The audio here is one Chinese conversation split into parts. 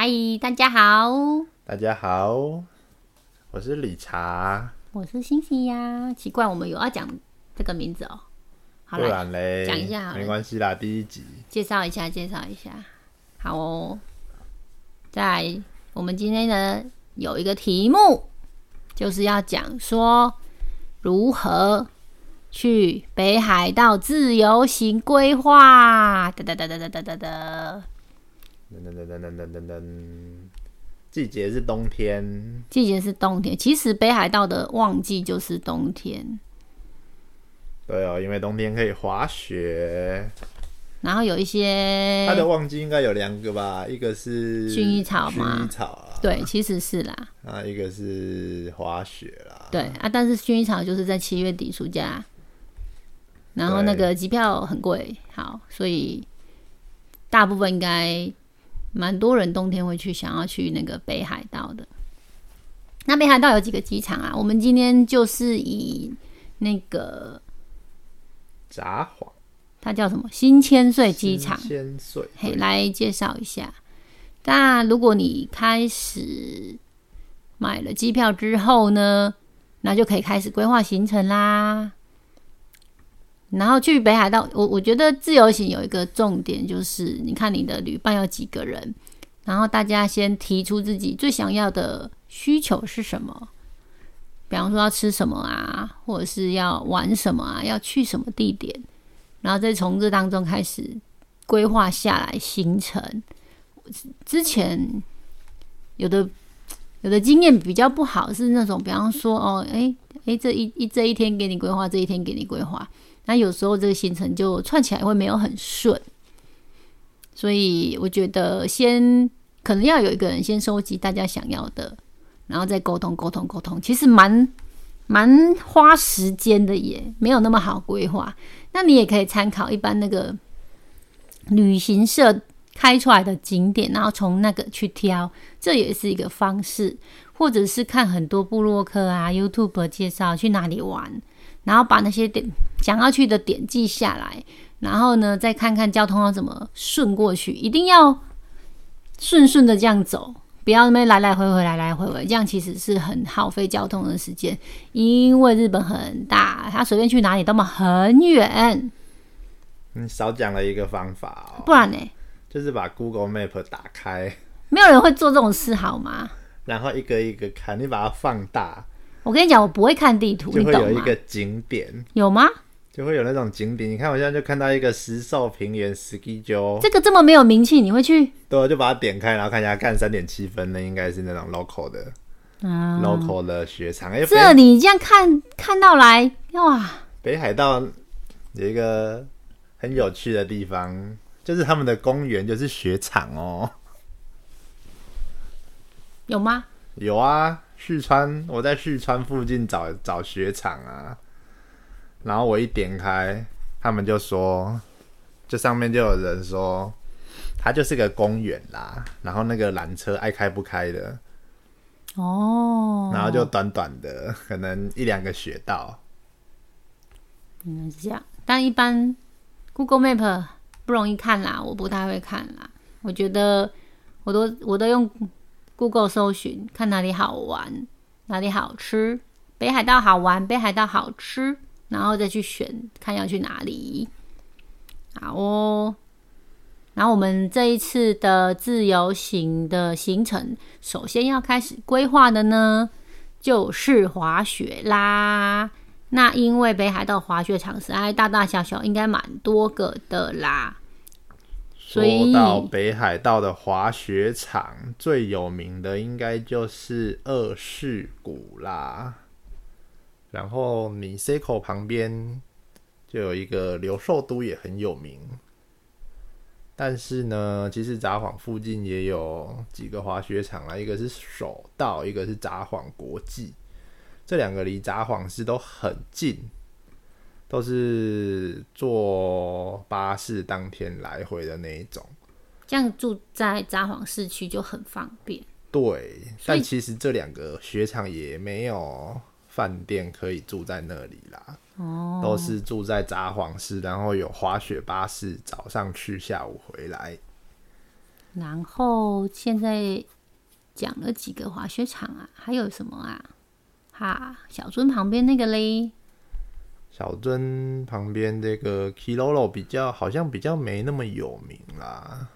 嗨，大家好，大家好，我是理查。我是星星呀。奇怪，我们有要讲这个名字哦。好不来然嘞，讲一下好了没关系啦，第一集。介绍一下，介绍一下。好哦，在我们今天呢有一个题目，就是要讲说如何去北海道自由行规划。哒哒哒哒哒哒哒哒。噔噔噔噔噔噔噔噔。季节是冬天，季节是冬天。其实北海道的旺季就是冬天。对哦，因为冬天可以滑雪，然后有一些它的旺季应该有两个吧，一个是薰衣草嘛，薰衣草、啊、对，其实是啦。啊，一个是滑雪啦。对啊，但是薰衣草就是在七月底出价，然后那个机票很贵，好，所以大部分应该蛮多人冬天会去想要去那个北海道的。那北海道有几个机场啊？我们今天就是以那个札幌它叫什么新千岁机场，千岁，嘿，来介绍一下。那如果你开始买了机票之后呢，那就可以开始规划行程啦。然后去北海道，我我觉得自由行有一个重点就是，你看你的旅伴有几个人，然后大家先提出自己最想要的需求是什么，比方说要吃什么啊，或者是要玩什么啊，要去什么地点，然后再从这当中开始规划下来行程。之前有的有的经验比较不好，是那种比方说哦，诶诶，这一一这一天给你规划，这一天给你规划，那有时候这个行程就串起来会没有很顺。所以我觉得先可能要有一个人先收集大家想要的，然后再沟通沟通沟通，其实蛮蛮花时间的耶，没有那么好规划。那你也可以参考一般那个旅行社开出来的景点，然后从那个去挑，这也是一个方式。或者是看很多部落客啊、YouTube 介绍去哪里玩，然后把那些点想要去的点记下来，然后呢再看看交通要怎么顺过去，一定要顺顺的这样走。不要那边来来回回，来来回回，这样其实是很耗费交通的时间。因为日本很大，他随便去哪里都嘛很远，你少讲了一个方法哦，不然呢，就是把 Google Map 打开，没有人会做这种事好吗？然后一个一个看，你把它放大，我跟你讲，我不会看地图，就你？会有一个景点。有吗？就会有那种景点。你看，我现在就看到一个石兽平原 ski 鸠，这个这么没有名气，你会去？对，我就把它点开，然后看一下，看三点七分的，应该是那种 local 的、啊，local 的雪场。哎、这北你这样看看到来，哇，北海道有一个很有趣的地方，就是他们的公园就是雪场哦。有吗？有啊，旭川，我在旭川附近找找雪场啊，然后我一点开，他们就说，这上面就有人说，它就是个公园啦，然后那个缆车爱开不开的，哦，然后就短短的可能一两个雪道，嗯是这样，但一般 Google Map 不容易看啦，我不太会看啦。我觉得我都我都用 Google 搜寻，看哪里好玩，哪里好吃，北海道好玩，北海道好吃，然后再去选看要去哪里。好哦。然后我们这一次的自由行的行程，首先要开始规划的呢，就是滑雪啦。那因为北海道滑雪场实在大大小小应该蛮多个的啦，说到北海道的滑雪场，最有名的应该就是二世谷啦。然后你 C 口旁边就有一个留寿都也很有名。但是呢，其实札幌附近也有几个滑雪场啦，一个是首道，一个是札幌国际，这两个离札幌市都很近，都是坐巴士当天来回的那一种。这样住在札幌市区就很方便。对，但其实这两个雪场也没有饭店可以住在那里啦，哦，都是住在札幌市，然后有滑雪巴士，早上去，下午回来。然后现在讲了几个滑雪场啊，还有什么啊？哈，小樽旁边那个嘞，小樽旁边这个 Kilolo 比较好像比较没那么有名啦。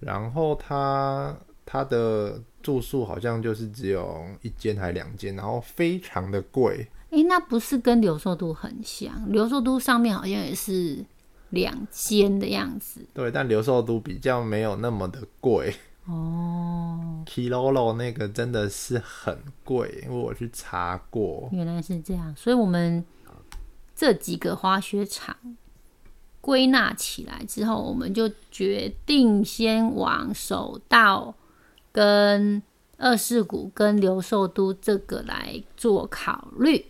然后它它的住宿好像就是只有一间还两间，然后非常的贵。诶，那不是跟留寿都很像？留寿都上面好像也是两间的样子。对，但留寿都比较没有那么的贵。哦，Kilolo 那个真的是很贵，因为我去查过。原来是这样，所以我们这几个滑雪场归纳起来之后，我们就决定先往首道跟二世谷跟流寿都这个来做考虑。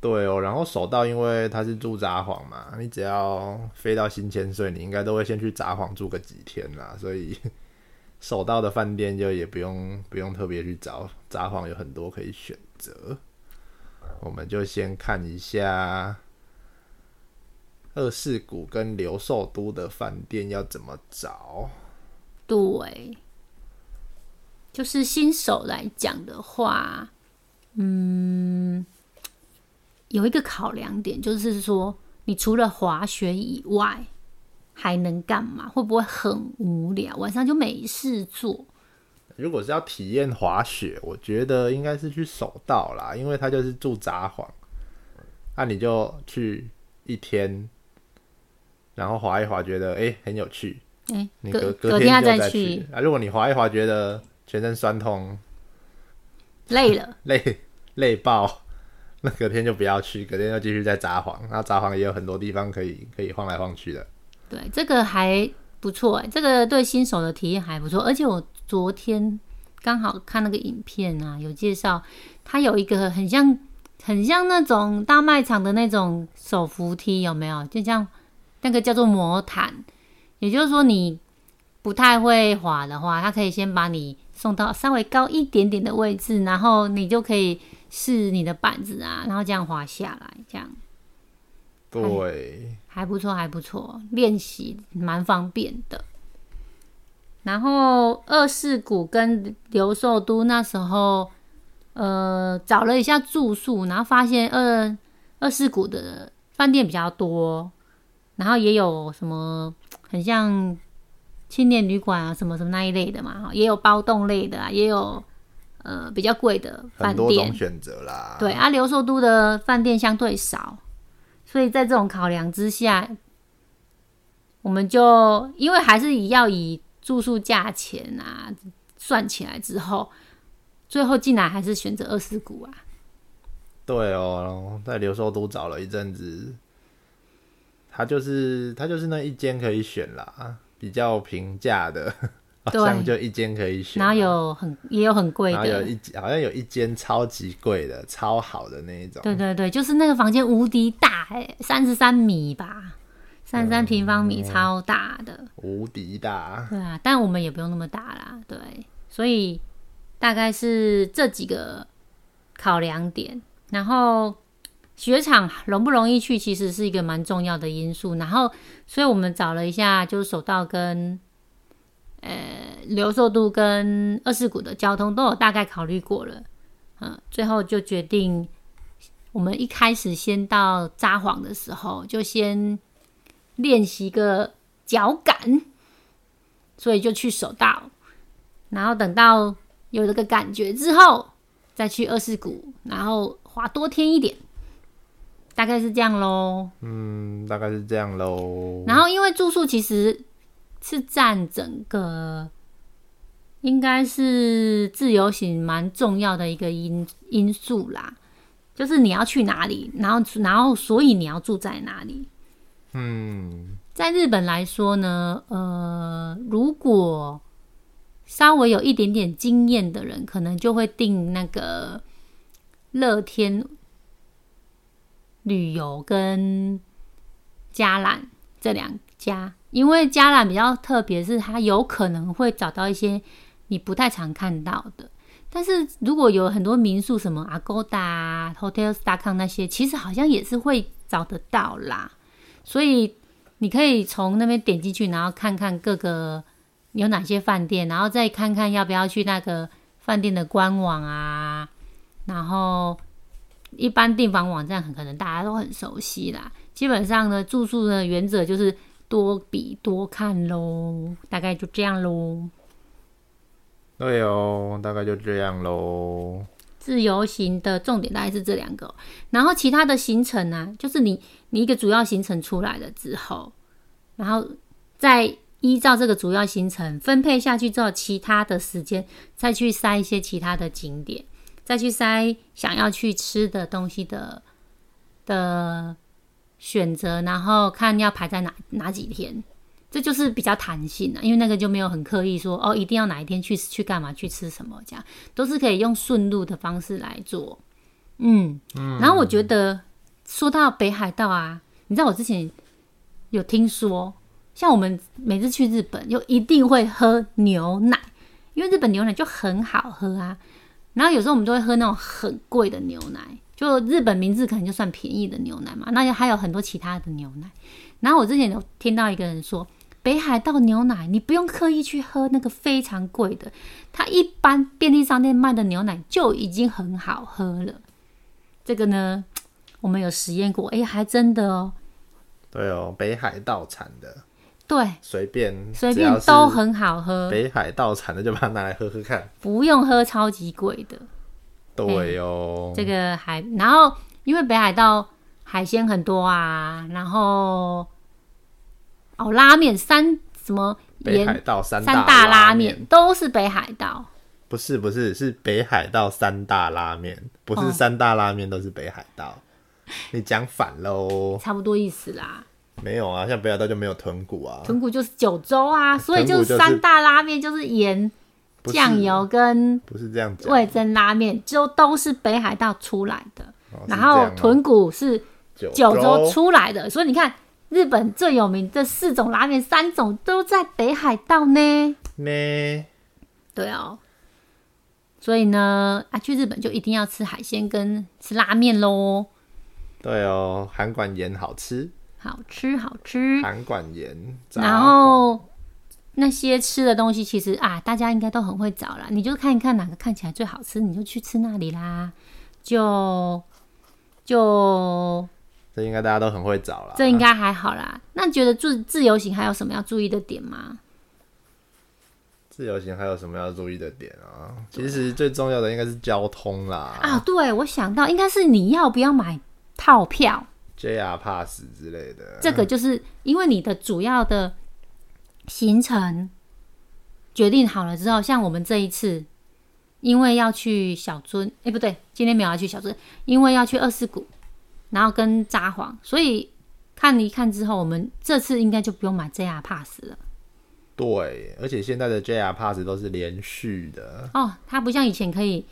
对哦，然后首道因为它是住札幌嘛，你只要飞到新千岁，你应该都会先去札幌住个几天啦，所以首道的饭店就也不用不用特别去找，札幌有很多可以选择。我们就先看一下二世谷跟流寿都的饭店要怎么找。对，就是新手来讲的话，嗯，有一个考量点就是说，你除了滑雪以外，还能干嘛？会不会很无聊？晚上就没事做？如果是要体验滑雪，我觉得应该是去首道啦，因为它就是住札幌，那、你就去一天，然后滑一滑，觉得哎、诶很有趣，哎、你隔隔天再去，啊。如果你滑一滑觉得全身酸痛、累了，累累爆，那隔天就不要去，隔天要继续在札幌。那札幌也有很多地方可以可以晃来晃去的。对，这个还不错哎，这个对新手的体验还不错。而且我昨天刚好看那个影片啊，有介绍，它有一个很像很像那种大卖场的那种手扶梯，有没有？就像那个叫做魔毯，也就是说你不太会滑的话，它可以先把你送到稍微高一点点的位置，然后你就可以试你的板子啊，然后这样滑下来，这样。对，还不错，还不错，练习蛮方便的。然后二世谷跟流寿都那时候，呃，找了一下住宿，然后发现二二世谷的饭店比较多，然后也有什么很像青年旅馆啊，什么什么那一类的嘛，也有包栋类的啊，也有呃比较贵的饭很多店种，选择啦。对啊，流寿都的饭店相对少，所以在这种考量之下，我们就因为还是要以住宿价钱啊算起来之后，最后竟然还是选择二四股啊。对哦，在留寿都找了一阵子，他就是他就是那一间可以选啦，比较平价的，好对像就一间可以选啦。然后有很也有很贵然后有的，一好像有一间超级贵的、超好的那一种。对对对，就是那个房间无敌大哎、三十三米吧，三十三平方米，超大的。无敌大。对啊，但我们也不用那么大啦，对，所以大概是这几个考量点，然后雪场容不容易去，其实是一个蛮重要的因素。然后，所以我们找了一下，就是首道跟呃流寿度跟二世谷的交通都有大概考虑过了，嗯，最后就决定，我们一开始先到札幌的时候，就先练习个脚感。所以就去手道，然后等到有这个感觉之后，再去二世谷，然后滑多天一点，大概是这样喽。嗯，大概是这样喽。然后因为住宿其实是占整个应该是自由行蛮重要的一个因因素啦，就是你要去哪里，然后然后所以你要住在哪里。嗯，在日本来说呢，呃，如果稍微有一点点经验的人，可能就会订那个乐天旅游跟加兰这两家，因为加兰比较特别，是它有可能会找到一些你不太常看到的。但是如果有很多民宿，什么 Agoda、Hotels.com 那些，其实好像也是会找得到啦。所以你可以从那边点进去，然后看看各个有哪些饭店，然后再看看要不要去那个饭店的官网啊。然后一般订房网站很可能大家都很熟悉啦。基本上呢，住宿的原则就是多比多看喽，大概就这样喽。对哦，大概就这样喽。自由行的重点大概是这两个，然后其他的行程呢，就是你你一个主要行程出来了之后，然后再依照这个主要行程分配下去之后，其他的时间再去塞一些其他的景点，再去塞想要去吃的东西的的选择，然后看要排在哪哪几天。这就是比较弹性的，因为那个就没有很刻意说哦，一定要哪一天去去干嘛去吃什么，这样都是可以用顺路的方式来做。嗯嗯。然后我觉得说到北海道啊，你知道我之前有听说，像我们每次去日本，就一定会喝牛奶，因为日本牛奶就很好喝啊。然后有时候我们都会喝那种很贵的牛奶，就日本名字可能就算便宜的牛奶嘛。那就还有很多其他的牛奶。然后我之前有听到一个人说。北海道牛奶，你不用刻意去喝那个非常贵的，它一般便利商店卖的牛奶就已经很好喝了。这个呢，我们有实验过，哎，还真的哦。对哦，北海道产的，对，随便随便都很好喝。北海道产的就把它拿来喝喝看，不用喝超级贵的。对哦，这个还然后因为北海道海鲜很多啊，然后。哦，拉面三什么？北海道三大拉面都是北海道。不是不是，是北海道三大拉面，不是三大拉面都是北海道。你讲反喽。差不多意思啦。没有啊，像北海道就没有豚骨啊。豚骨就是九州啊，所以就是三大拉面就是盐、酱油跟不是这样子味增拉面，就都是北海道出来的。然后豚骨是九州出来的，所以你看。日本最有名的四种拉面，三种都在北海道呢。咩，对哦。所以呢，啊，去日本就一定要吃海鲜跟吃拉面喽。对哦，韩馆盐好吃，好吃好吃。韩馆盐，然后那些吃的东西，其实啊，大家应该都很会找啦。你就看一看哪个看起来最好吃，你就去吃那里啦。就就。这应该大家都很会找了，这应该还好啦。那觉得自自由行还有什么要注意的点吗？自由行还有什么要注意的点啊？其实最重要的应该是交通啦。啊，对，我想到应该是你要不要买套票，JR Pass 之类的。这个就是因为你的主要的行程决定好了之后，像我们这一次，因为要去小樽，哎，不对，今天没有要去小樽，因为要去二世谷。然后跟札幌，所以看了一看之后，我们这次应该就不用买 JR Pass 了。对，而且现在的 JR Pass 都是连续的哦，它不像以前可以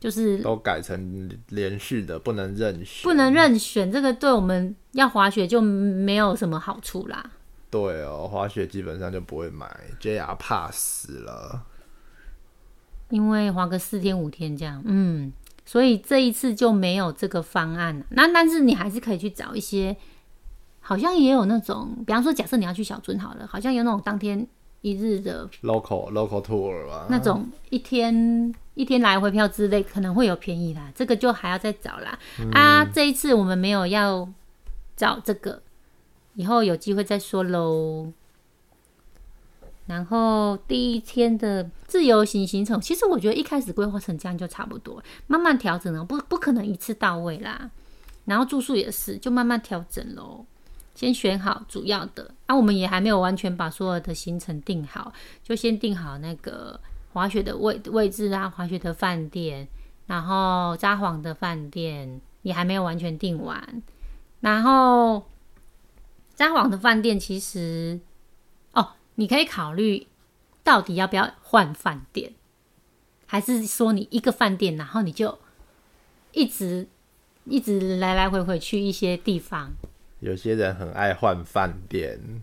就是都改成连续的，不能任选，不能任选。这个对我们要滑雪就没有什么好处啦。对哦，滑雪基本上就不会买 JR Pass 了，因为滑个四天五天这样，嗯。所以这一次就没有这个方案了那但是你还是可以去找一些，好像也有那种，比方说，假设你要去小樽好了，好像有那种当天一日的 local local tour 吧，那种一天一天来回票之类，可能会有便宜啦。这个就还要再找啦。啊，这一次我们没有要找这个，以后有机会再说喽。然后第一天的自由行行程，其实我觉得一开始规划成这样就差不多，慢慢调整了，不不可能一次到位啦。然后住宿也是，就慢慢调整喽。先选好主要的，啊，我们也还没有完全把所有的行程定好，就先定好那个滑雪的位位置啊，滑雪的饭店，然后札幌的饭店也还没有完全定完。然后札幌的饭店其实。你可以考虑到底要不要换饭店，还是说你一个饭店，然后你就一直一直来来回回去一些地方。有些人很爱换饭店，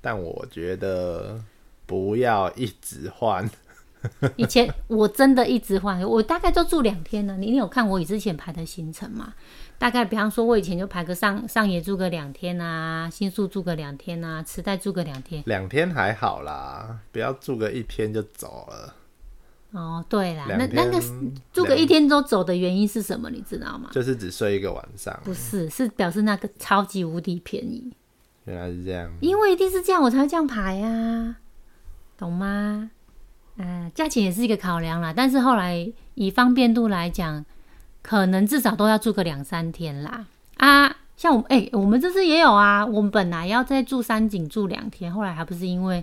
但我觉得不要一直换。以前我真的一直换，我大概都住两天呢。你你有看我以之前排的行程吗？大概比方说，我以前就排个上上野住个两天啊，新宿住个两天啊，池袋住个两天。两天还好啦，不要住个一天就走了。哦，对啦，那那个住个一天都走的原因是什么？你知道吗？就是只睡一个晚上，不是，是表示那个超级无敌便宜，原来是这样。因为一定是这样我才会这样排呀、懂吗？嗯、价钱也是一个考量啦，但是后来以方便度来讲，可能至少都要住个两三天啦。啊，像我们哎、我们这次也有啊，我们本来要在住山景住两天，后来还不是因为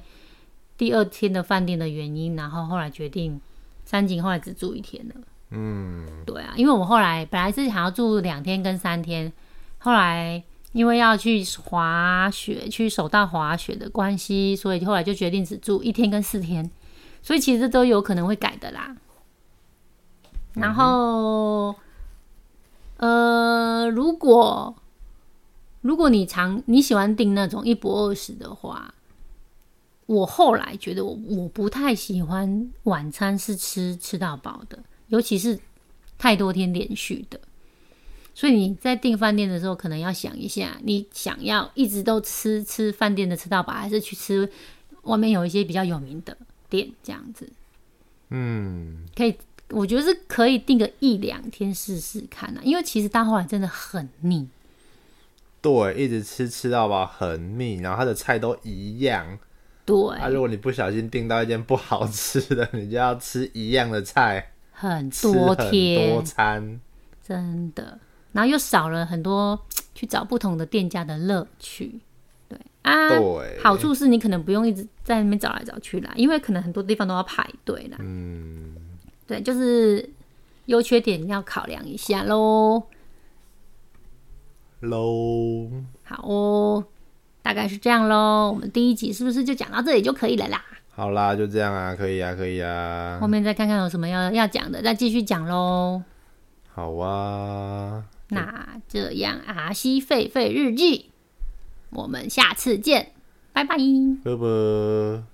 第二天的饭店的原因，然后后来决定山景后来只住一天了。嗯，对啊，因为我后来本来是想要住两天跟三天，后来因为要去滑雪、去手道滑雪的关系，所以后来就决定只住一天跟四天，所以其实都有可能会改的啦。然后，呃，如果如果你常你喜欢订那种一博二十的话，我后来觉得我我不太喜欢晚餐是吃吃到饱的，尤其是太多天连续的。所以你在订饭店的时候，可能要想一下，你想要一直都吃吃饭店的吃到饱，还是去吃外面有一些比较有名的店这样子？嗯，可以，我觉得是可以订个一两天试试看啊，因为其实到后来真的很腻。对，一直吃吃到饱很腻，然后它的菜都一样。对，啊，如果你不小心订到一间不好吃的，你就要吃一样的菜，很吃多很天，多餐。真的，然后又少了很多 去找不同的店家的乐趣。对啊，对，好处是你可能不用一直在那边找来找去啦，因为可能很多地方都要排队啦。嗯，对，就是优缺点要考量一下喽。喽，好哦，大概是这样喽。我们第一集是不是就讲到这里就可以了啦？好啦，就这样啊，可以啊，可以啊后，面再看看有什么要要讲的，再继续讲喽。好啊，那这样阿西狒狒日记，我们下次见，拜拜。拜拜。